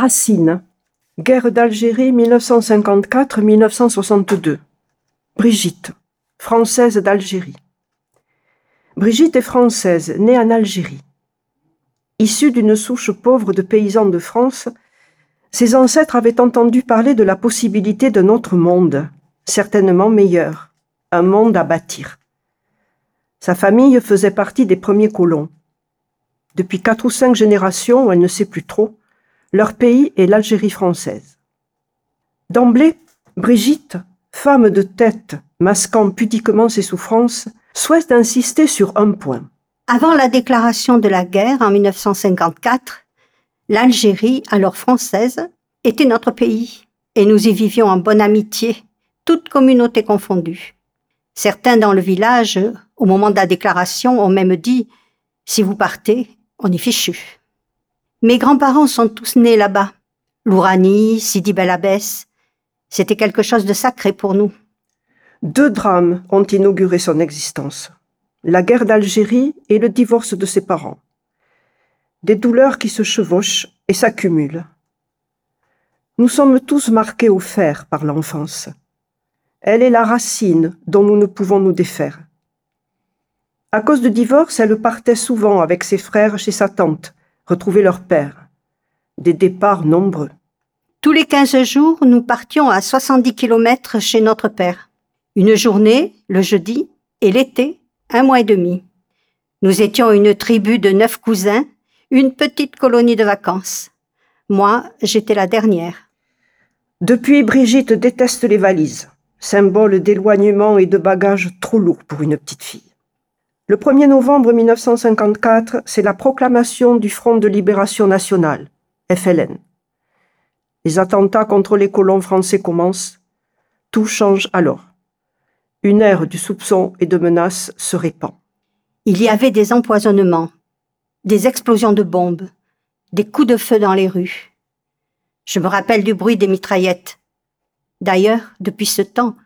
Racine. Guerre d'Algérie 1954-1962. Brigitte, française d'Algérie. Brigitte est française, née en Algérie. Issue d'une souche pauvre de paysans de France, ses ancêtres avaient entendu parler de la possibilité d'un autre monde, certainement meilleur, un monde à bâtir. Sa famille faisait partie des premiers colons. Depuis quatre ou cinq générations, elle ne sait plus trop, leur pays est l'Algérie française. D'emblée, Brigitte, femme de tête, masquant pudiquement ses souffrances, souhaite insister sur un point. Avant la déclaration de la guerre en 1954, l'Algérie, alors française, était notre pays, et nous y vivions en bonne amitié, toutes communautés confondues. Certains dans le village, au moment de la déclaration, ont même dit Si vous partez, on est fichu. Mes grands-parents sont tous nés là-bas. Lourani, Sidi Belabès. C'était quelque chose de sacré pour nous. Deux drames ont inauguré son existence. La guerre d'Algérie et le divorce de ses parents. Des douleurs qui se chevauchent et s'accumulent. Nous sommes tous marqués au fer par l'enfance. Elle est la racine dont nous ne pouvons nous défaire. À cause du divorce, elle partait souvent avec ses frères chez sa tante, retrouver leur père. Des départs nombreux. Tous les quinze jours, nous partions à 70 kilomètres chez notre père. Une journée, le jeudi, et l'été, un mois et demi. Nous étions une tribu de neuf cousins, une petite colonie de vacances. Moi, j'étais la dernière. Depuis, Brigitte déteste les valises, symbole d'éloignement et de bagages trop lourds pour une petite fille. Le 1er novembre 1954, c'est la proclamation du Front de libération nationale, FLN. Les attentats contre les colons français commencent. Tout change alors. Une ère du soupçon et de menaces se répand. Il y avait des empoisonnements, des explosions de bombes, des coups de feu dans les rues. Je me rappelle du bruit des mitraillettes. D'ailleurs, depuis ce temps,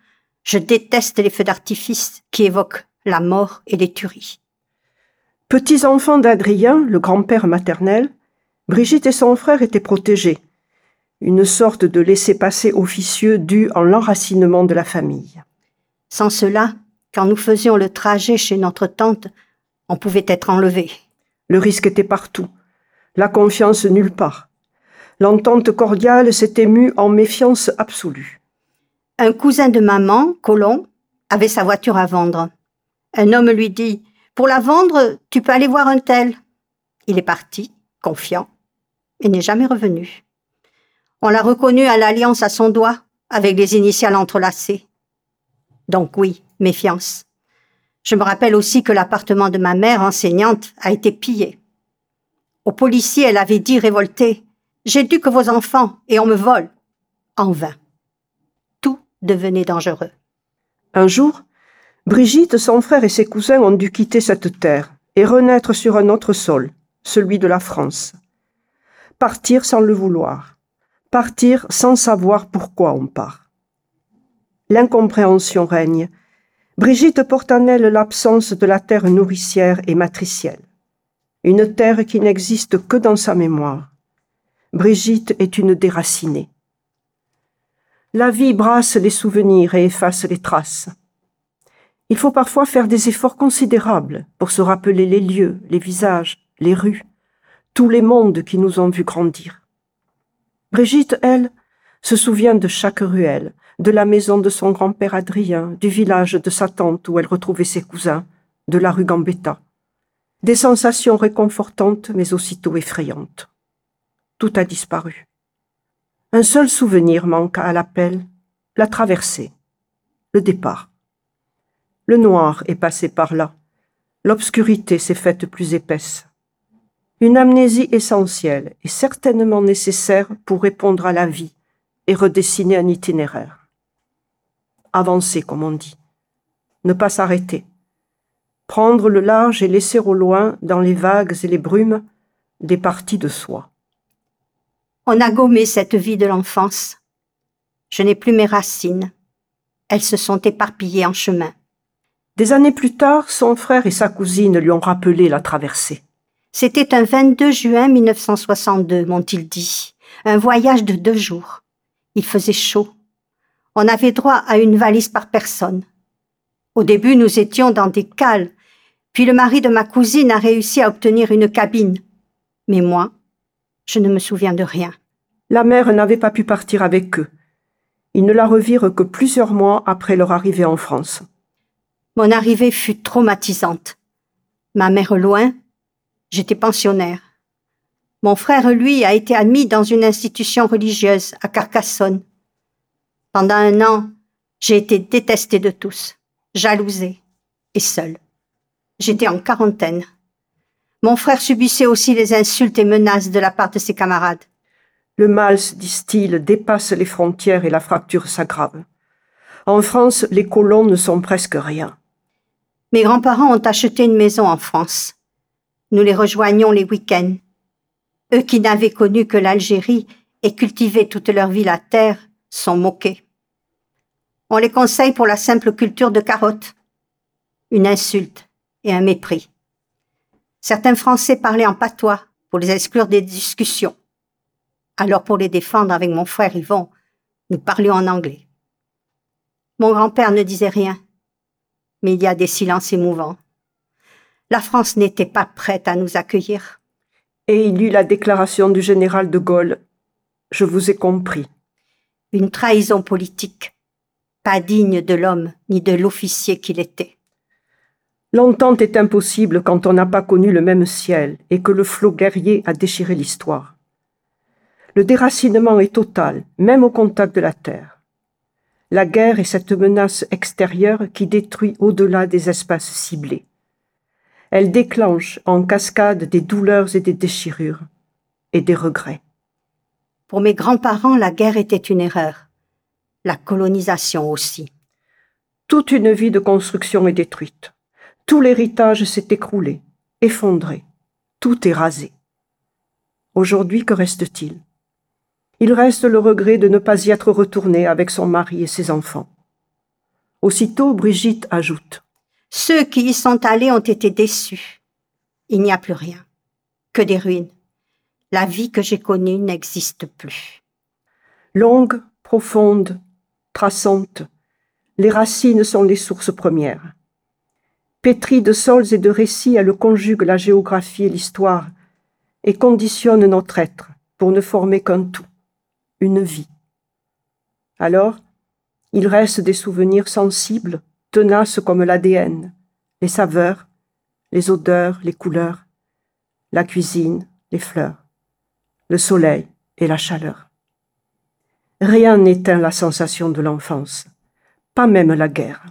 je déteste les feux d'artifice qui évoquent la mort et les tueries. Petits enfants d'Adrien, le grand-père maternel, Brigitte et son frère étaient protégés, une sorte de laissez-passer officieux dû en l'enracinement de la famille. Sans cela, quand nous faisions le trajet chez notre tante, on pouvait être enlevé. Le risque était partout, la confiance nulle part. L'entente cordiale s'était mue en méfiance absolue. Un cousin de maman, Colomb, avait sa voiture à vendre. Un homme lui dit Pour la vendre, tu peux aller voir un tel. Il est parti, confiant, et n'est jamais revenu. On l'a reconnu à l'alliance à son doigt, avec les initiales entrelacées. Donc oui, méfiance. Je me rappelle aussi que l'appartement de ma mère enseignante a été pillé. Au policier, elle avait dit révoltée J'ai dû que vos enfants et on me vole. En vain. Tout devenait dangereux. Un jour, Brigitte, son frère et ses cousins ont dû quitter cette terre et renaître sur un autre sol, celui de la France. Partir sans le vouloir. Partir sans savoir pourquoi on part. L'incompréhension règne. Brigitte porte en elle l'absence de la terre nourricière et matricielle. Une terre qui n'existe que dans sa mémoire. Brigitte est une déracinée. La vie brasse les souvenirs et efface les traces. Il faut parfois faire des efforts considérables pour se rappeler les lieux, les visages, les rues, tous les mondes qui nous ont vus grandir. Brigitte, elle, se souvient de chaque ruelle, de la maison de son grand-père Adrien, du village de sa tante où elle retrouvait ses cousins, de la rue Gambetta. Des sensations réconfortantes mais aussitôt effrayantes. Tout a disparu. Un seul souvenir manque à l'appel, la traversée, le départ. Le noir est passé par là. L'obscurité s'est faite plus épaisse. Une amnésie essentielle est certainement nécessaire pour répondre à la vie et redessiner un itinéraire. Avancer, comme on dit. Ne pas s'arrêter. Prendre le large et laisser au loin, dans les vagues et les brumes, des parties de soi. On a gommé cette vie de l'enfance. Je n'ai plus mes racines. Elles se sont éparpillées en chemin. Des années plus tard, son frère et sa cousine lui ont rappelé la traversée. C'était un 22 juin 1962, m'ont-ils dit. Un voyage de deux jours. Il faisait chaud. On avait droit à une valise par personne. Au début, nous étions dans des cales, puis le mari de ma cousine a réussi à obtenir une cabine. Mais moi, je ne me souviens de rien. La mère n'avait pas pu partir avec eux. Ils ne la revirent que plusieurs mois après leur arrivée en France. Mon arrivée fut traumatisante. Ma mère loin, j'étais pensionnaire. Mon frère, lui, a été admis dans une institution religieuse à Carcassonne. Pendant un an, j'ai été détestée de tous, jalousée et seule. J'étais en quarantaine. Mon frère subissait aussi les insultes et menaces de la part de ses camarades. Le mal, disent-ils, dépasse les frontières et la fracture s'aggrave. En France, les colons ne sont presque rien. Mes grands-parents ont acheté une maison en France. Nous les rejoignions les week-ends. Eux qui n'avaient connu que l'Algérie et cultivé toute leur vie la terre sont moqués. On les conseille pour la simple culture de carottes. Une insulte et un mépris. Certains Français parlaient en patois pour les exclure des discussions. Alors pour les défendre avec mon frère Yvon, nous parlions en anglais. Mon grand-père ne disait rien, mais il y a des silences émouvants. La France n'était pas prête à nous accueillir. Et il lut la déclaration du général de Gaulle. Je vous ai compris. Une trahison politique, pas digne de l'homme ni de l'officier qu'il était. L'entente est impossible quand on n'a pas connu le même ciel et que le flot guerrier a déchiré l'histoire. Le déracinement est total, même au contact de la terre. La guerre est cette menace extérieure qui détruit au-delà des espaces ciblés. Elle déclenche en cascade des douleurs et des déchirures et des regrets. Pour mes grands-parents, la guerre était une erreur. La colonisation aussi. Toute une vie de construction est détruite. Tout l'héritage s'est écroulé, effondré. Tout est rasé. Aujourd'hui, que reste-t-il? Il reste le regret de ne pas y être retournée avec son mari et ses enfants. Aussitôt, Brigitte ajoute. Ceux qui y sont allés ont été déçus. Il n'y a plus rien. Que des ruines. La vie que j'ai connue n'existe plus. Longue, profonde, traçante, les racines sont les sources premières. Pétrie de sols et de récits, elle conjugue la géographie et l'histoire et conditionne notre être pour ne former qu'un tout une vie. Alors, il reste des souvenirs sensibles, tenaces comme l'ADN, les saveurs, les odeurs, les couleurs, la cuisine, les fleurs, le soleil et la chaleur. Rien n'éteint la sensation de l'enfance, pas même la guerre.